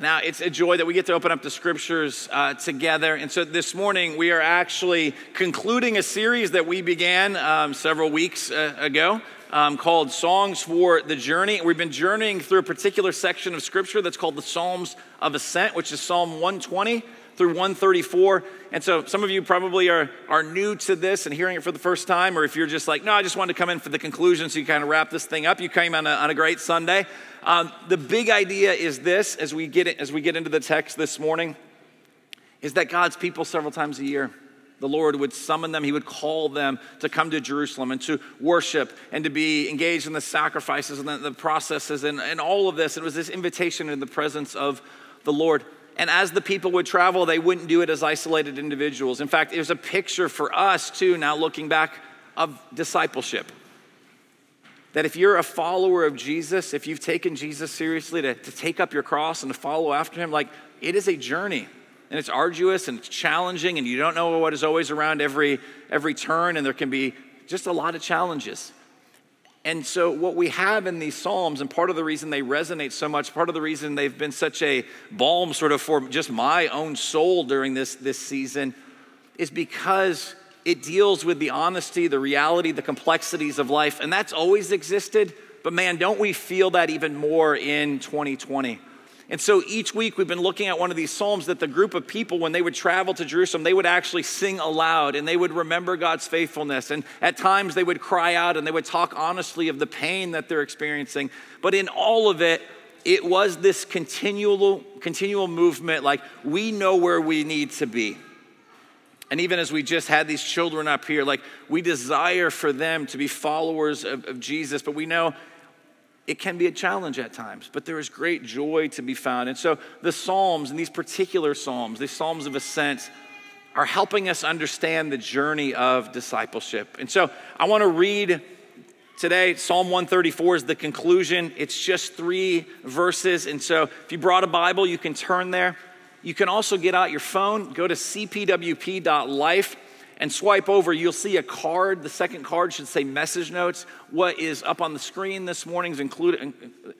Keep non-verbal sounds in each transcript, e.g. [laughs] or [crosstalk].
Now, it's a joy that we get to open up the scriptures uh, together. And so this morning, we are actually concluding a series that we began um, several weeks uh, ago um, called Songs for the Journey. We've been journeying through a particular section of scripture that's called the Psalms of Ascent, which is Psalm 120 through 134. And so some of you probably are, are new to this and hearing it for the first time, or if you're just like, no, I just wanted to come in for the conclusion so you kind of wrap this thing up. You came on a, on a great Sunday. Um, the big idea is this as we, get, as we get into the text this morning is that God's people several times a year, the Lord would summon them, He would call them to come to Jerusalem and to worship and to be engaged in the sacrifices and the, the processes and, and all of this. It was this invitation in the presence of the Lord. And as the people would travel, they wouldn't do it as isolated individuals. In fact, was a picture for us, too, now looking back, of discipleship. That if you're a follower of Jesus, if you've taken Jesus seriously to, to take up your cross and to follow after him, like it is a journey and it's arduous and it's challenging and you don't know what is always around every every turn and there can be just a lot of challenges. And so, what we have in these Psalms, and part of the reason they resonate so much, part of the reason they've been such a balm sort of for just my own soul during this, this season, is because it deals with the honesty, the reality, the complexities of life. And that's always existed. But man, don't we feel that even more in 2020? And so each week we've been looking at one of these Psalms that the group of people, when they would travel to Jerusalem, they would actually sing aloud and they would remember God's faithfulness. And at times they would cry out and they would talk honestly of the pain that they're experiencing. But in all of it, it was this continual, continual movement like we know where we need to be. And even as we just had these children up here, like we desire for them to be followers of, of, Jesus, but we know it can be a challenge at times, but there is great joy to be found. And so the Psalms, and these particular Psalms, these Psalms of Ascent, are helping us understand the journey of discipleship. And so I want to read today Psalm 134 is the conclusion. It's just three verses. And so if you brought a Bible, you can turn there. You can also get out your phone, go to cpwp.life and swipe over. You'll see a card. The second card should say message notes. What is up on the screen this morning's including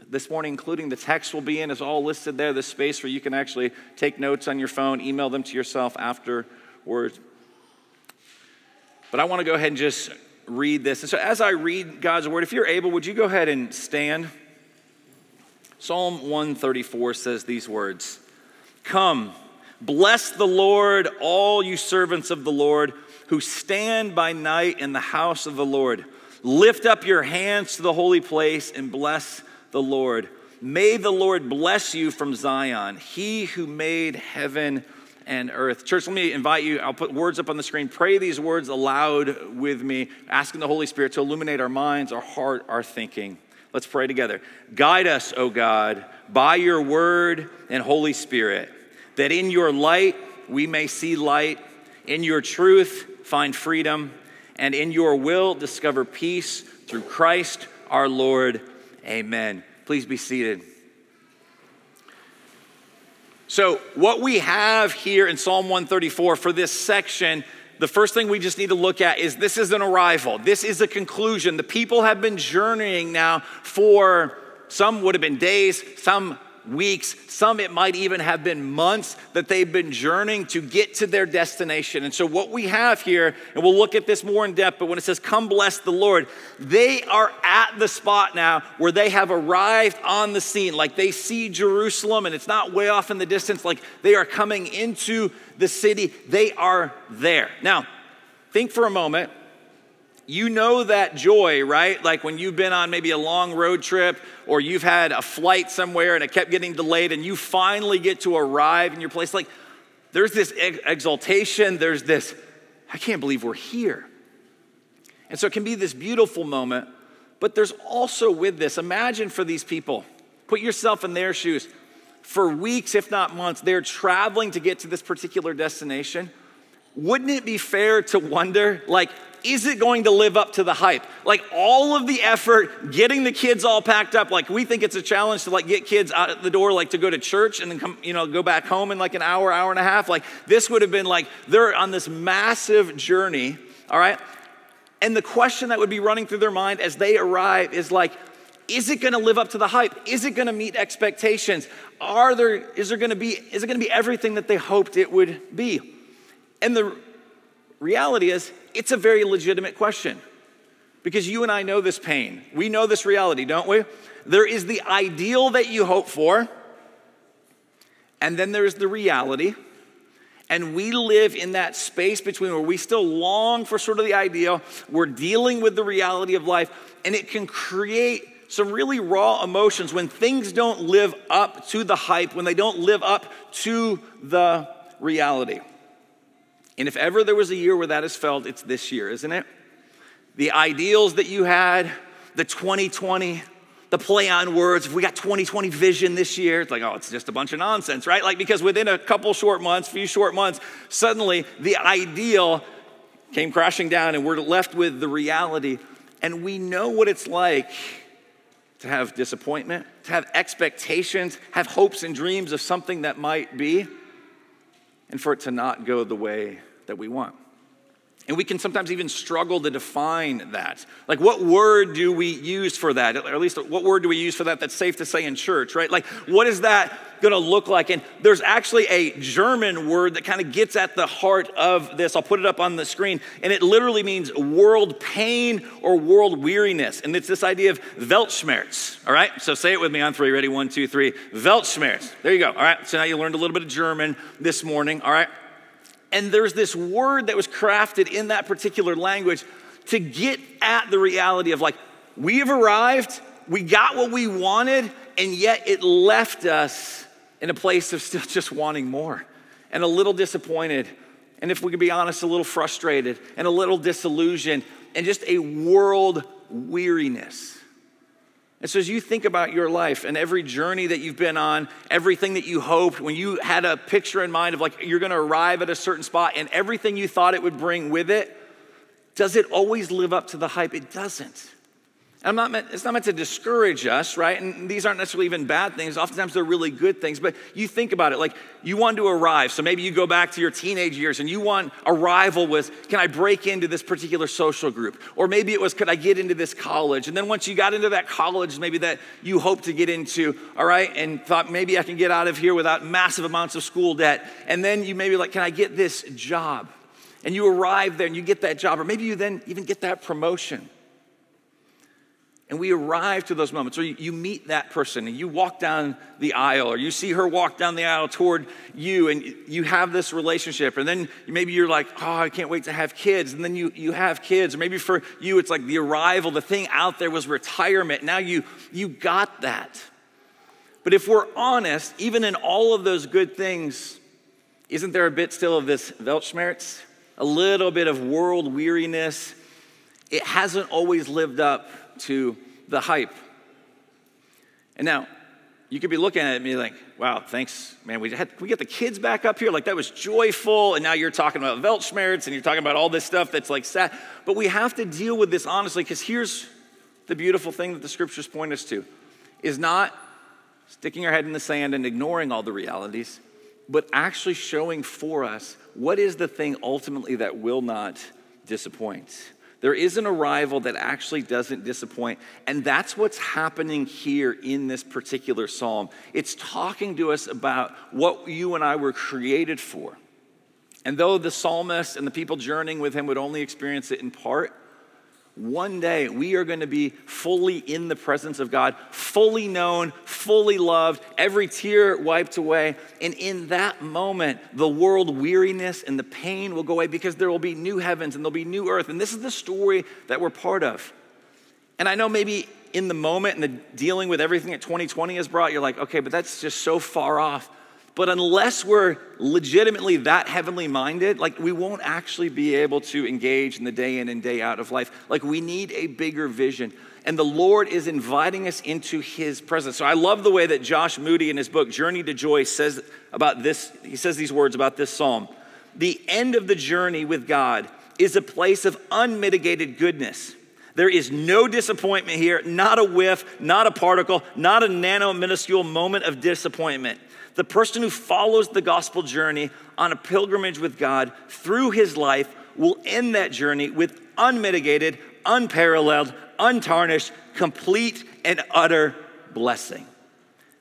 this morning, including the text will be in, is all listed there. This space where you can actually take notes on your phone, email them to yourself afterwards. But I want to go ahead and just read this. And so as I read God's word, if you're able, would you go ahead and stand? Psalm 134 says these words. Come, bless the Lord, all you servants of the Lord who stand by night in the house of the Lord. Lift up your hands to the holy place and bless the Lord. May the Lord bless you from Zion, he who made heaven and earth. Church, let me invite you. I'll put words up on the screen. Pray these words aloud with me, asking the Holy Spirit to illuminate our minds, our heart, our thinking. Let's pray together. Guide us, O God, by your word and Holy Spirit that in your light we may see light, in your truth find freedom, and in your will discover peace through Christ our Lord. Amen. Please be seated. So, what we have here in Psalm 134 for this section, the first thing we just need to look at is this is an arrival. This is a conclusion. The people have been journeying now for some would have been days, some weeks, some it might even have been months that they've been journeying to get to their destination. And so, what we have here, and we'll look at this more in depth, but when it says, Come bless the Lord, they are at the spot now where they have arrived on the scene. Like they see Jerusalem, and it's not way off in the distance, like they are coming into the city. They are there. Now, think for a moment you know that joy, right? Like when you've been on maybe a long road trip or you've had a flight somewhere and it kept getting delayed and you finally get to arrive in your place. Like there's this exaltation, there's this, I can't believe we're here. And so it can be this beautiful moment, but there's also with this, imagine for these people, put yourself in their shoes. For weeks, if not months, they're traveling to get to this particular destination. Wouldn't it be fair to wonder, like, is it going to live up to the hype? Like all of the effort, getting the kids all packed up, like we think it's a challenge to like get kids out the door, like to go to church and then come, you know, go back home in like an hour, hour and a half. Like this would have been like they're on this massive journey, all right? And the question that would be running through their mind as they arrive is like, is it going to live up to the hype? Is it going to meet expectations? Are there is there going to be is it going to be everything that they hoped it would be? And the reality is it's a very legitimate question. Because you and I know this pain. We know this reality, don't we? There is the ideal that you hope for, and then there's the reality. And we live in that space between where we still long for sort of the ideal, we're dealing with the reality of life, and it can create some really raw emotions when things don't live up to the hype, when they don't live up to the reality. And if ever there was a year where that is felt, it's this year, isn't it? The ideals that you had, the 2020, the play on words. If we got 2020 vision this year, it's like, oh, it's just a bunch of nonsense, right? Like, because within a couple short months, few short months, suddenly the ideal came crashing down and we're left with the reality. And we know what it's like to have disappointment, to have expectations, have hopes and dreams of something that might be, and for it to not go the way that we want. And we can sometimes even struggle to define that. Like, what word do we use for that? Or at least, what word do we use for that that's safe to say in church, right? Like, what is that gonna look like? And there's actually a German word that kind of gets at the heart of this. I'll put it up on the screen. And it literally means world pain or world weariness. And it's this idea of Weltschmerz, all right? So say it with me on three. Ready? One, two, three. Weltschmerz. There you go, all right? So now you learned a little bit of German this morning, all right? And there's this word that was crafted in that particular language to get at the reality of like, we have arrived, we got what we wanted, and yet it left us in a place of still [laughs] just wanting more and a little disappointed. And if we could be honest, a little frustrated and a little disillusioned and just a world weariness. And so, as you think about your life and every journey that you've been on, everything that you hoped, when you had a picture in mind of like you're gonna arrive at a certain spot and everything you thought it would bring with it, does it always live up to the hype? It doesn't. I'm not meant, it's not meant to discourage us, right? And these aren't necessarily even bad things. Oftentimes they're really good things. But you think about it like you want to arrive. So maybe you go back to your teenage years and you want arrival with, can I break into this particular social group? Or maybe it was, could I get into this college? And then once you got into that college, maybe that you hope to get into, all right, and thought maybe I can get out of here without massive amounts of school debt. And then you maybe like, can I get this job? And you arrive there and you get that job. Or maybe you then even get that promotion. And we arrive to those moments, where you, meet that person and you walk down the aisle, or you see her walk down the aisle toward you, and you have this relationship. And then maybe you're like, oh, I can't wait to have kids. And then you, you have kids. Or maybe for you, it's like the arrival, the thing out there was retirement. Now you, you got that. But if we're honest, even in all of those good things, isn't there a bit still of this Weltschmerz? A little bit of world weariness? It hasn't always lived up to the hype. And now, you could be looking at me like, wow, thanks, man. We had, we get the kids back up here? Like, that was joyful. And now you're talking about Weltschmerz and you're talking about all this stuff that's like sad. But we have to deal with this honestly because here's the beautiful thing that the scriptures point us to is not sticking our head in the sand and ignoring all the realities, but actually showing for us what is the thing ultimately that will not disappoint. There is an arrival that actually doesn't disappoint. And that's what's happening here in this particular psalm. It's talking to us about what you and I were created for. And though the psalmist and the people journeying with him would only experience it in part, one day we are going to be fully in the presence of God, fully known, fully loved, every tear wiped away. And in that moment, the world weariness and the pain will go away because there will be new heavens and there'll be new earth. And this is the story that we're part of. And I know maybe in the moment and the dealing with everything that 2020 has brought, you're like, okay, but that's just so far off. But unless we're legitimately that heavenly minded, like we won't actually be able to engage in the day in and day out of life. Like we need a bigger vision. And the Lord is inviting us into his presence. So I love the way that Josh Moody in his book, Journey to Joy, says about this. He says these words about this psalm The end of the journey with God is a place of unmitigated goodness. There is no disappointment here, not a whiff, not a particle, not a nano minuscule moment of disappointment. The person who follows the gospel journey on a pilgrimage with God through his life will end that journey with unmitigated, unparalleled, untarnished, complete, and utter blessing.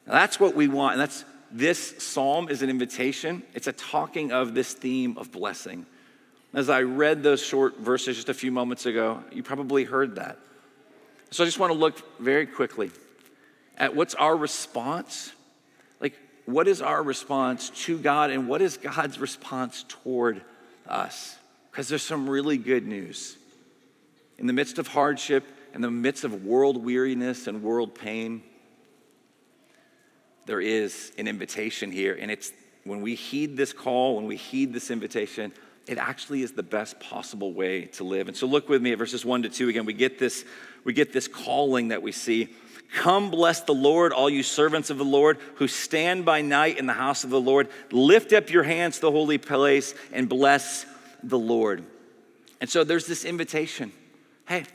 Now, that's what we want. And that's this psalm is an invitation. It's a talking of this theme of blessing. As I read those short verses just a few moments ago, you probably heard that. So I just want to look very quickly at what's our response. What is our response to God and what is God's response toward us? Because there's some really good news. In the midst of hardship, in the midst of world weariness and world pain, there is an invitation here. And it's when we heed this call, when we heed this invitation, it actually is the best possible way to live. And so look with me at verses 1 to 2 again. We get this, we get this calling that we see. Come bless the Lord, all you servants of the Lord who stand by night in the house of the Lord. Lift up your hands to the holy place and bless the Lord. And so there's this invitation. Hey,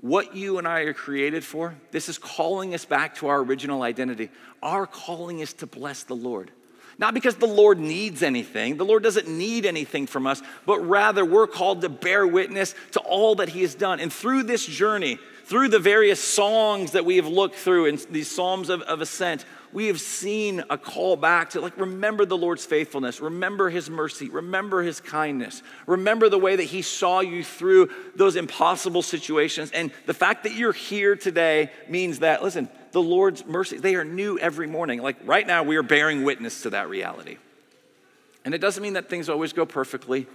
what you and I are created for, this is calling us back to our original identity. Our calling is to bless the Lord. Not because the Lord needs anything, the Lord doesn't need anything from us, but rather we're called to bear witness to all that He has done. And through this journey, through the various songs that we have looked through in these Psalms of, of Ascent, we have seen a call back to like remember the Lord's faithfulness, remember his mercy, remember his kindness, remember the way that he saw you through those impossible situations. And the fact that you're here today means that, listen, the Lord's mercy, they are new every morning. Like right now, we are bearing witness to that reality. And it doesn't mean that things always go perfectly.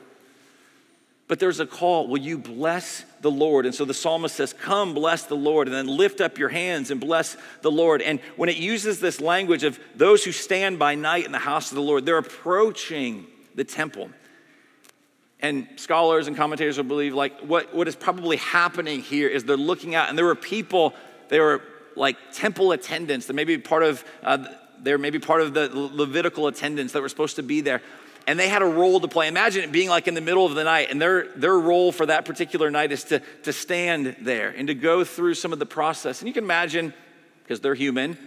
But there's a call, will you bless the Lord? And so the psalmist says, Come, bless the Lord, and then lift up your hands and bless the Lord. And when it uses this language of those who stand by night in the house of the Lord, they're approaching the temple. And scholars and commentators will believe, like, what, what is probably happening here is they're looking out, and there were people, they were like temple attendants, that maybe part of, uh, they're maybe part of the Levitical attendants that were supposed to be there and they had a role to play. Imagine it being like in the middle of the night, and their, their role for that particular night is to, to stand there and to go through some of the process. And you can imagine, because they're human,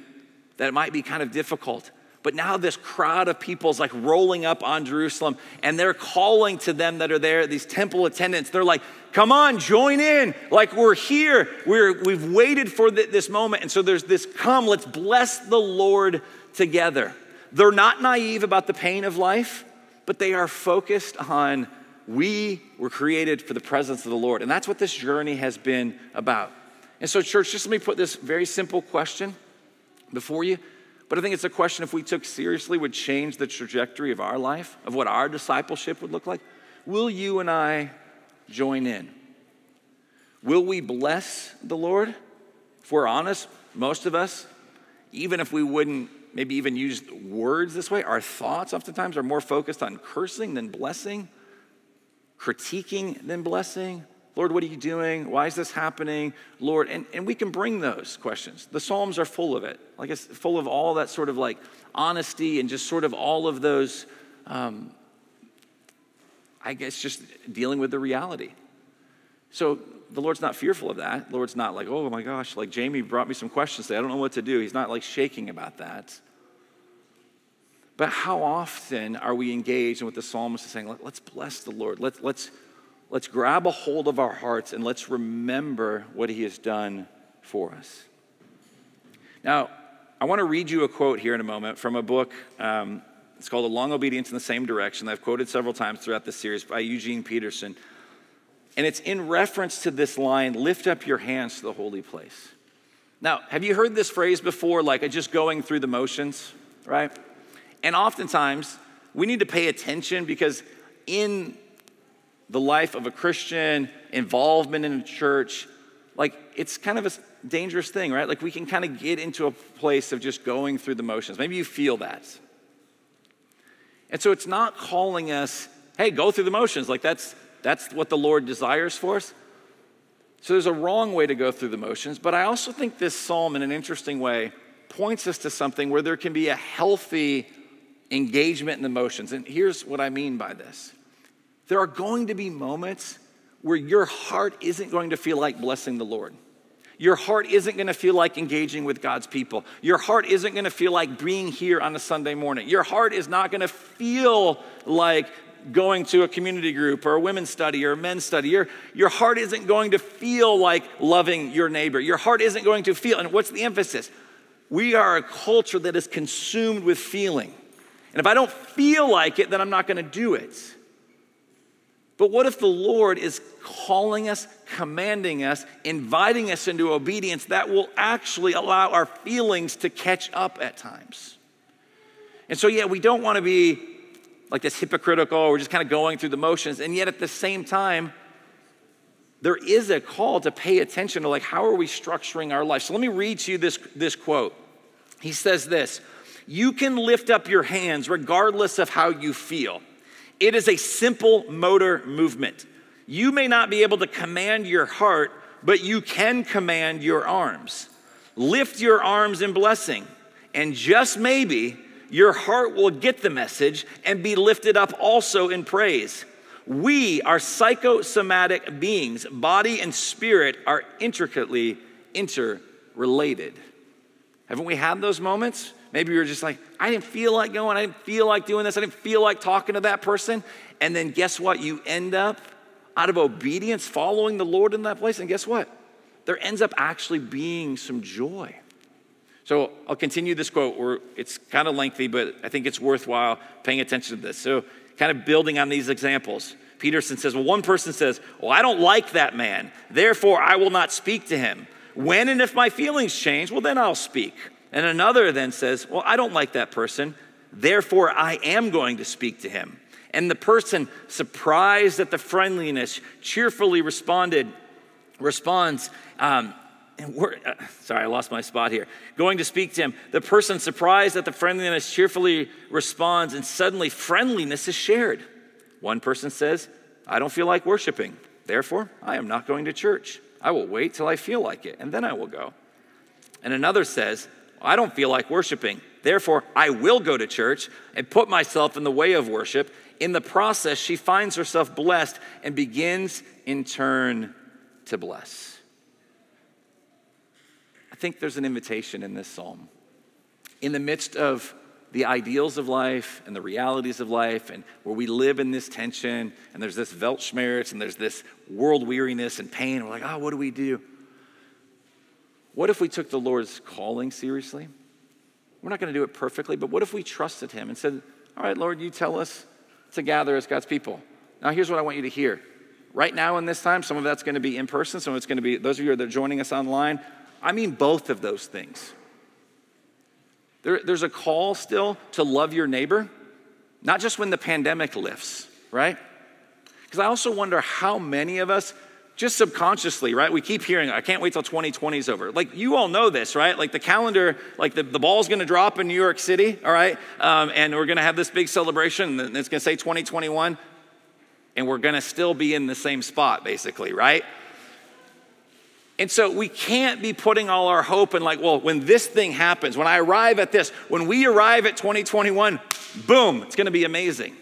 that it might be kind of difficult. But now this crowd of people is like rolling up on Jerusalem, and they're calling to them that are there, these temple attendants. They're like, come on, join in. Like we're here. We're, we've waited for this moment. And so there's this come, let's bless the Lord together. They're not naive about the pain of life but they are focused on we were created for the presence of the Lord. And that's what this journey has been about. And so, church, just let me put this very simple question before you. But I think it's a question if we took seriously would change the trajectory of our life, of what our discipleship would look like. Will you and I join in? Will we bless the Lord? If we're honest, most of us, even if we wouldn't maybe even use words this way. Our thoughts oftentimes are more focused on cursing than blessing, critiquing than blessing. Lord, what are you doing? Why is this happening? Lord, and, and we can bring those questions. The Psalms are full of it. Like it's full of all that sort of like honesty and just sort of all of those, um, I guess, just dealing with the reality. So the Lord's not fearful of that. The Lord's not like, oh my gosh, like Jamie brought me some questions today. I don't know what to do. He's not like shaking about that. But how often are we engaged in what the psalmist is saying? Let's bless the Lord. Let's, let's, let's grab a hold of our hearts and let's remember what he has done for us. Now, I want to read you a quote here in a moment from a book. Um, it's called A Long Obedience in the Same Direction. I've quoted several times throughout this series by Eugene Peterson. And it's in reference to this line lift up your hands to the holy place. Now, have you heard this phrase before, like uh, just going through the motions, right? And oftentimes, we need to pay attention because in the life of a Christian, involvement in a church, like it's kind of a dangerous thing, right? Like we can kind of get into a place of just going through the motions. Maybe you feel that. And so it's not calling us, hey, go through the motions. Like that's that's what the Lord desires for us. So there's a wrong way to go through the motions, but I also think this psalm, in an interesting way, points us to something where there can be a healthy engagement in the motions. And here's what I mean by this there are going to be moments where your heart isn't going to feel like blessing the Lord. Your heart isn't going to feel like engaging with God's people. Your heart isn't going to feel like being here on a Sunday morning. Your heart is not going to feel like going to a community group or a women's study or a men's study. Your, your heart isn't going to feel like loving your neighbor. Your heart isn't going to feel, and what's the emphasis? We are a culture that is consumed with feeling. And if I don't feel like it, then I'm not going to do it. But what if the Lord is calling us, commanding us, inviting us into obedience that will actually allow our feelings to catch up at times? And so, yeah, we don't want to be like this hypocritical, we're just kind of going through the motions. And yet at the same time, there is a call to pay attention to like how are we structuring our life. So let me read to you this, this quote. He says this You can lift up your hands regardless of how you feel. It is a simple motor movement. You may not be able to command your heart, but you can command your arms. Lift your arms in blessing, and just maybe your heart will get the message and be lifted up also in praise. We are psychosomatic beings, body and spirit are intricately interrelated. Haven't we had those moments? Maybe you're just like, I didn't feel like going, I didn't feel like doing this, I didn't feel like talking to that person. And then guess what? You end up out of obedience following the Lord in that place. And guess what? There ends up actually being some joy. So I'll continue this quote it's kind of lengthy, but I think it's worthwhile paying attention to this. So, kind of building on these examples. Peterson says, Well, one person says, Well, I don't like that man, therefore I will not speak to him. When and if my feelings change, well, then I'll speak. And another then says, Well, I don't like that person, therefore I am going to speak to him. And the person, surprised at the friendliness, cheerfully responded, responds, um, and we're, uh, sorry, I lost my spot here. Going to speak to him, the person surprised at the friendliness cheerfully responds, and suddenly friendliness is shared. One person says, I don't feel like worshiping, therefore, I am not going to church. I will wait till I feel like it, and then I will go. And another says, I don't feel like worshiping. Therefore, I will go to church and put myself in the way of worship. In the process, she finds herself blessed and begins in turn to bless. Think there's an invitation in this psalm. In the midst of the ideals of life and the realities of life, and where we live in this tension, and there's this Weltschmerz, and there's this world weariness and pain, we're like, oh, what do we do? What if we took the Lord's calling seriously? We're not going to do it perfectly, but what if we trusted Him and said, All right, Lord, you tell us to gather as God's people. Now, here's what I want you to hear. Right now, in this time, some of that's going to be in person, some of it's going to be, those of you that are joining us online, I mean both of those things. There, there's a call still to love your neighbor, not just when the pandemic lifts, right? Because I also wonder how many of us just subconsciously, right? We keep hearing, I can't wait till 2020 is over. Like, you all know this, right? Like, the calendar, like, the, the ball's gonna drop in New York City, all right? Um, and we're gonna have this big celebration, and it's gonna say 2021, and we're gonna still be in the same spot, basically, right? And so we can't be putting all our hope in, like, well, when this thing happens, when I arrive at this, when we arrive at 2021, boom, it's gonna be amazing.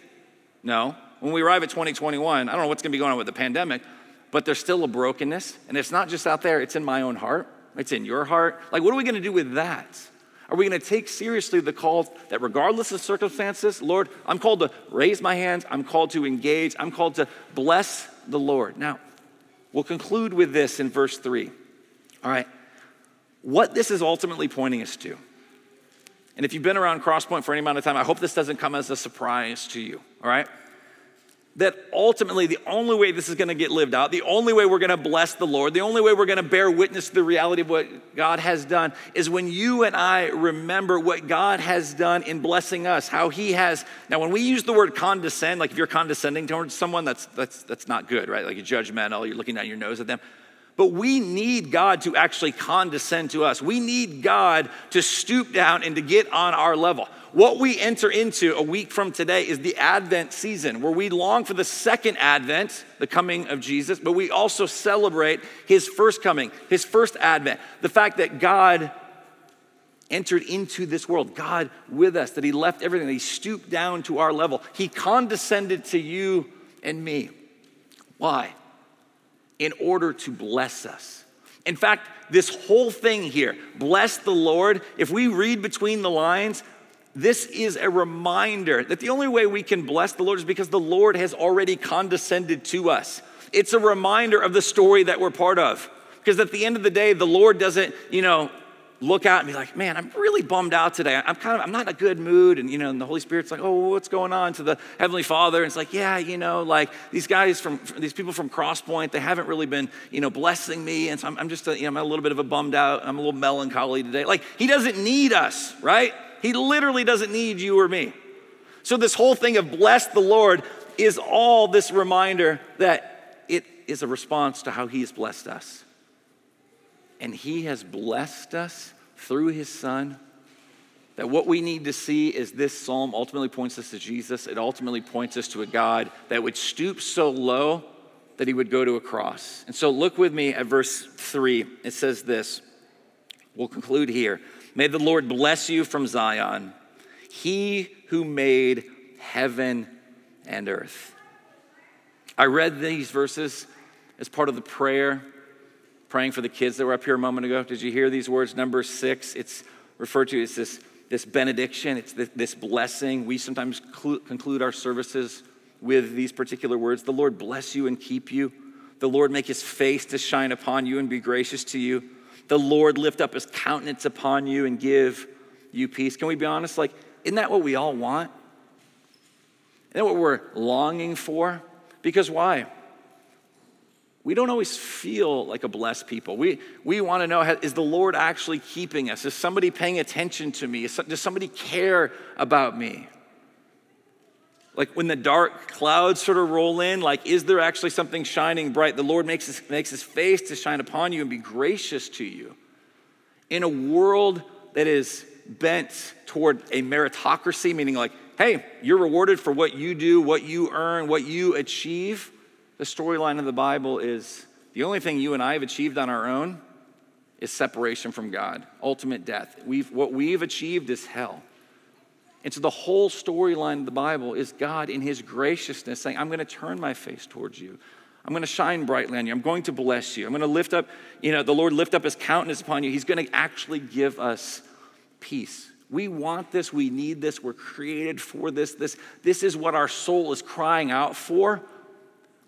No, when we arrive at 2021, I don't know what's gonna be going on with the pandemic, but there's still a brokenness. And it's not just out there, it's in my own heart, it's in your heart. Like, what are we to do with that? Are we going to take seriously the call that, regardless of circumstances, Lord, I'm called to raise my hands, I'm called to engage, I'm called to bless the Lord? Now, we'll conclude with this in verse 3. All right. What this is ultimately pointing us to, and if you've been around Crosspoint for any amount of time, I hope this doesn't come as a surprise to you. All right that ultimately the only way this is going to get lived out, the only way we're going to bless the Lord, the only way we're going to bear witness to the reality of what God has done is when you and I remember what God has done in blessing us, how He has. Now, when we use the word condescend, like if you're condescending towards someone, that's, that's, that's not good, right? Like you're judgmental, you're looking down your nose at them. But we need God to actually condescend to us. We need God to stoop down and to get on our level. What we enter into a week from today is the Advent season, where we long for the second Advent, the coming of Jesus, but we also celebrate his first coming, his first Advent. The fact that God entered into this world, God with us, that he left everything, that he stooped down to our level. He condescended to you and me. Why? In order to bless us. In fact, this whole thing here, bless the Lord, if we read between the lines, this is a reminder that the only way we can bless the Lord is because the Lord has already condescended to us. It's a reminder of the story that we're part of. Because at the end of the day, the Lord doesn't, you know, look out and be like, man, I'm really bummed out today. I'm kind of, I'm not in a good mood. And, you know, and the Holy Spirit's like, oh, what's going on to the Heavenly Father? And it's like, yeah, you know, like these guys from, these people from Crosspoint, they haven't really been, you know, blessing me. And so I'm, I'm just, a, you know, I'm a little bit of a bummed out. I'm a little melancholy today. Like, He doesn't need us, right? He literally doesn't need you or me. So this whole thing of bless the Lord is all this reminder that it is a response to how He has blessed us. And He has blessed us through His Son. That what we need to see is this psalm ultimately points us to Jesus. It ultimately points us to a God that would stoop so low that he would go to a cross. And so look with me at verse 3. It says this. We'll conclude here. May the Lord bless you from Zion, he who made heaven and earth. I read these verses as part of the prayer praying for the kids that were up here a moment ago. Did you hear these words? Number six, it's referred to as this, this benediction, it's this, this blessing. We sometimes clu- conclude our services with these particular words The Lord bless you and keep you. The Lord make his face to shine upon you and be gracious to you. The Lord lift up his countenance upon you and give you peace. Can we be honest? Like, isn't that what we all want? Isn't that what we're longing for? Because why? we don't always feel like a blessed people. We, we want to know is the Lord actually keeping us? Is somebody paying attention to me? Does somebody care about me? Like when the dark clouds sort of roll in, like, is there actually something shining bright? The Lord makes his, makes his face to shine upon you and be gracious to you. In a world that is bent toward a meritocracy, meaning like, hey, you're rewarded for what you do, what you earn, what you achieve the storyline of the Bible is the only thing you and I have achieved on our own is separation from God, ultimate death. We've, what we've achieved is hell. And so the whole storyline of the Bible is God in his graciousness saying, I'm going to turn my face towards you. I'm going to shine brightly on you. I'm going to bless you. I'm going to lift up, you know, the Lord lift up his countenance upon you. He's going to actually give us peace. We want this. We need this. We're created for this. This, this is what our soul is crying out for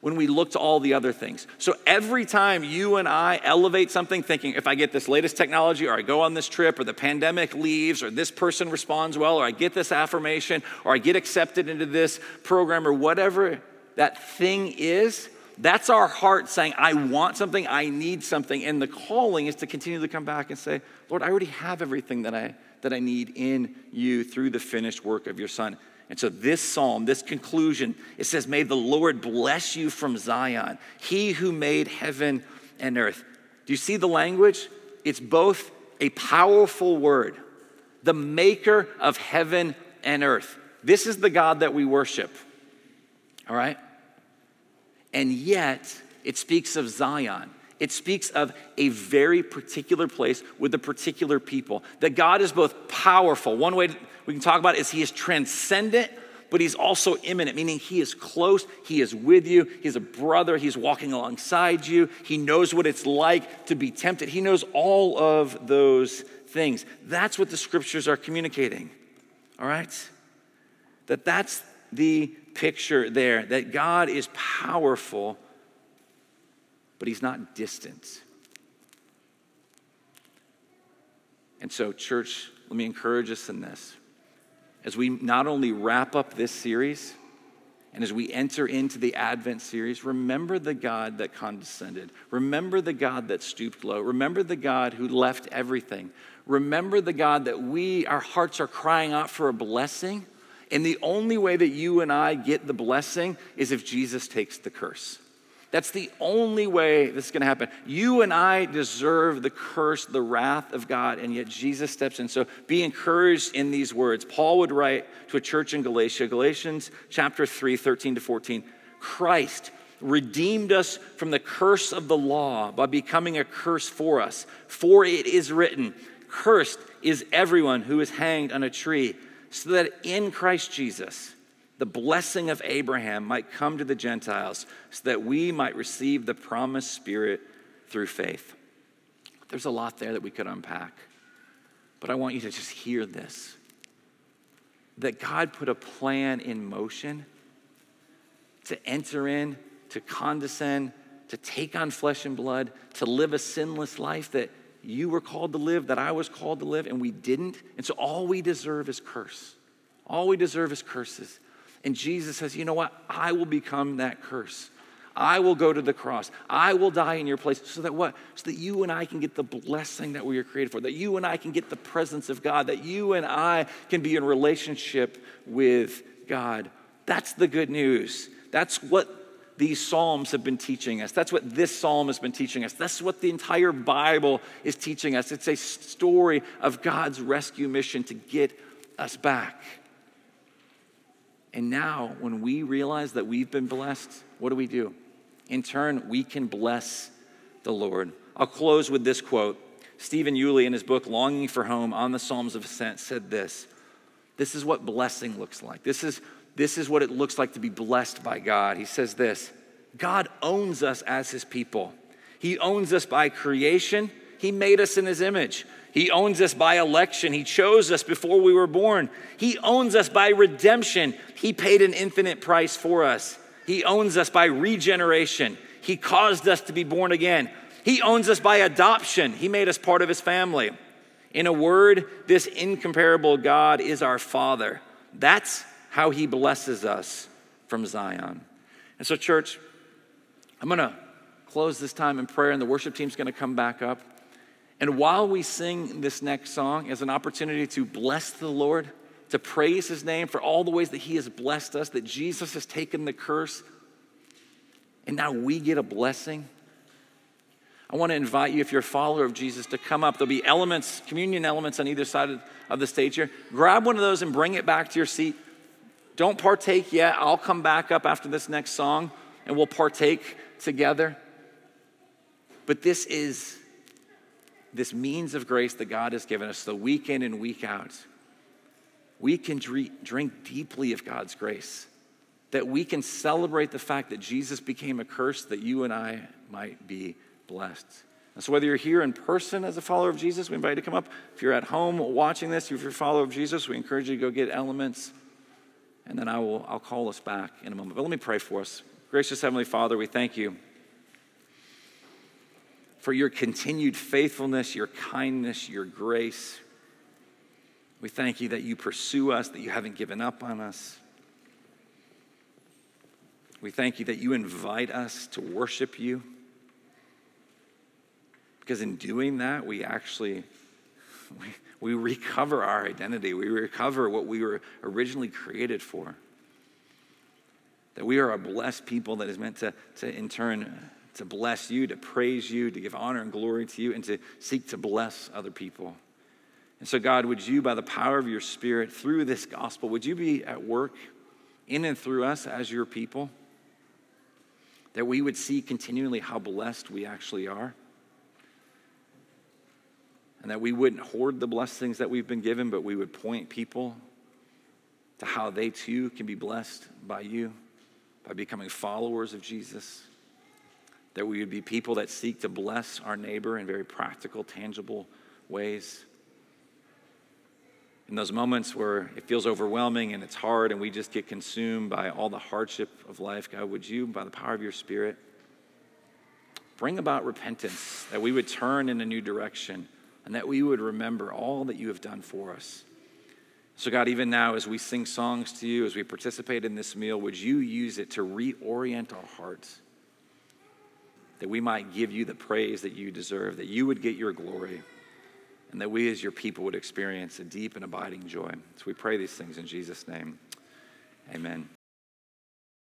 when we look to all the other things. So every time you and I elevate something, thinking if I get this latest technology, or I go on this trip, or the pandemic leaves, or this person responds well, or I get this affirmation, or I get accepted into this program, or whatever that thing is, that's our heart saying, I want something, I need something. And the calling is to continue to come back and say, Lord, I already have everything that I, that I need in you through the finished work of your Son. And so, this psalm, this conclusion, it says, May the Lord bless you from Zion, he who made heaven and earth. Do you see the language? It's both a powerful word, the maker of heaven and earth. This is the God that we worship, all right? And yet, it speaks of Zion. It speaks of a very particular place with a particular people. That God is both powerful. One way we can talk about is He is transcendent, but He's also immanent, meaning He is close, He is with you, He's a brother, He's walking alongside you, He knows what it's like to be tempted, He knows all of those things. That's what the scriptures are communicating, all right? That that's the picture there, that God is powerful but he's not distant. And so, church, let me encourage us in this. As we not only wrap up this series, and as we enter into the Advent series, remember the God that condescended. Remember the God that stooped low. Remember the God who left everything. Remember the God that we, our hearts are crying out for a blessing. And the only way that you and I get the blessing is if Jesus takes the curse. That's the only way this is going to happen. You and I deserve the curse, the wrath of God, and yet Jesus steps in. So be encouraged in these words. Paul would write to a church in Galatia, Galatians chapter 3, 13 to 14. Christ redeemed us from the curse of the law by becoming a curse for us. For it is written, Cursed is everyone who is hanged on a tree, so that in Christ Jesus, the blessing of Abraham might come to the Gentiles so that we might receive the promised Spirit through faith. There's a lot there that we could unpack, but I want you to just hear this. that God put a plan in motion to enter in, to condescend, to take on flesh and blood, to live a sinless life that you were called to live, that I was called to live, and we didn't. And so all we deserve is curse. All we deserve is curses. And Jesus says, you know what? I will become that curse. I will go to the cross. I will die in your place so that what? So that you and I can get the blessing that we are created for, that you and I can get the presence of God, that you and I can be in relationship with God. That's the good news. That's what these Psalms have been teaching us. That's what this Psalm has been teaching us. That's what the entire Bible is teaching us. It's a story of God's rescue mission to get us back. And now, when we realize that we've been blessed, what do we do? In turn, we can bless the Lord. I'll close with this quote. Stephen Yuille, in his book, Longing for Home on the Psalms of Ascent, said this This is what blessing looks like. This is, this is what it looks like to be blessed by God. He says this God owns us as his people, He owns us by creation, He made us in His image. He owns us by election. He chose us before we were born. He owns us by redemption. He paid an infinite price for us. He owns us by regeneration. He caused us to be born again. He owns us by adoption. He made us part of his family. In a word, this incomparable God is our Father. That's how he blesses us from Zion. And so, church, I'm going to close this time in prayer, and the worship team's going to come back up. And while we sing this next song as an opportunity to bless the Lord, to praise his name for all the ways that he has blessed us, that Jesus has taken the curse, and now we get a blessing. I want to invite you, if you're a follower of Jesus, to come up. There'll be elements, communion elements on either side of the stage here. Grab one of those and bring it back to your seat. Don't partake yet. I'll come back up after this next song and we'll partake together. But this is this means of grace that God has given us, the week in and week out we can drink deeply of God's grace, that we can celebrate the fact that Jesus became a curse that you and I might be blessed. And so, whether you're here in person as a follower of Jesus, we invite you to come up. If you're at home watching this, if you're a follower of Jesus, we encourage you to go get elements. And then I will, I'll call us back in a moment. But let me pray for us. Gracious Heavenly Father, we thank you for your continued faithfulness, your kindness, your grace. We thank you that you pursue us, that you haven't given up on us. We thank you that you invite us to worship you. Because in doing that, we actually we, we recover our identity. We recover what we were originally created for. That we are a blessed people that is meant to, to in turn to bless you, to praise you, to give honor and glory to you, and to seek to bless other people. And so, God, would you, by the power of your Spirit, through this gospel, would you be at work in and through us as your people? That we would see continually how blessed we actually are. And that we wouldn't hoard the blessings that we've been given, but we would point people to how they too can be blessed by you, by becoming followers of Jesus. That we would be people that seek to bless our neighbor in very practical, tangible ways in those moments where it feels overwhelming and it's hard and we just get consumed by all the hardship of life, God, would you, by the power of your Spirit, bring about repentance, that we would turn in a new direction, and that we would remember all that you have done for us. So, God, even now, as we sing songs to you, as we participate in this meal, would you use it to reorient our hearts? That we might give you the praise that you deserve, that you would get your glory and that we as your people would experience a deep and abiding joy. So we pray these things in Jesus' name. Amen.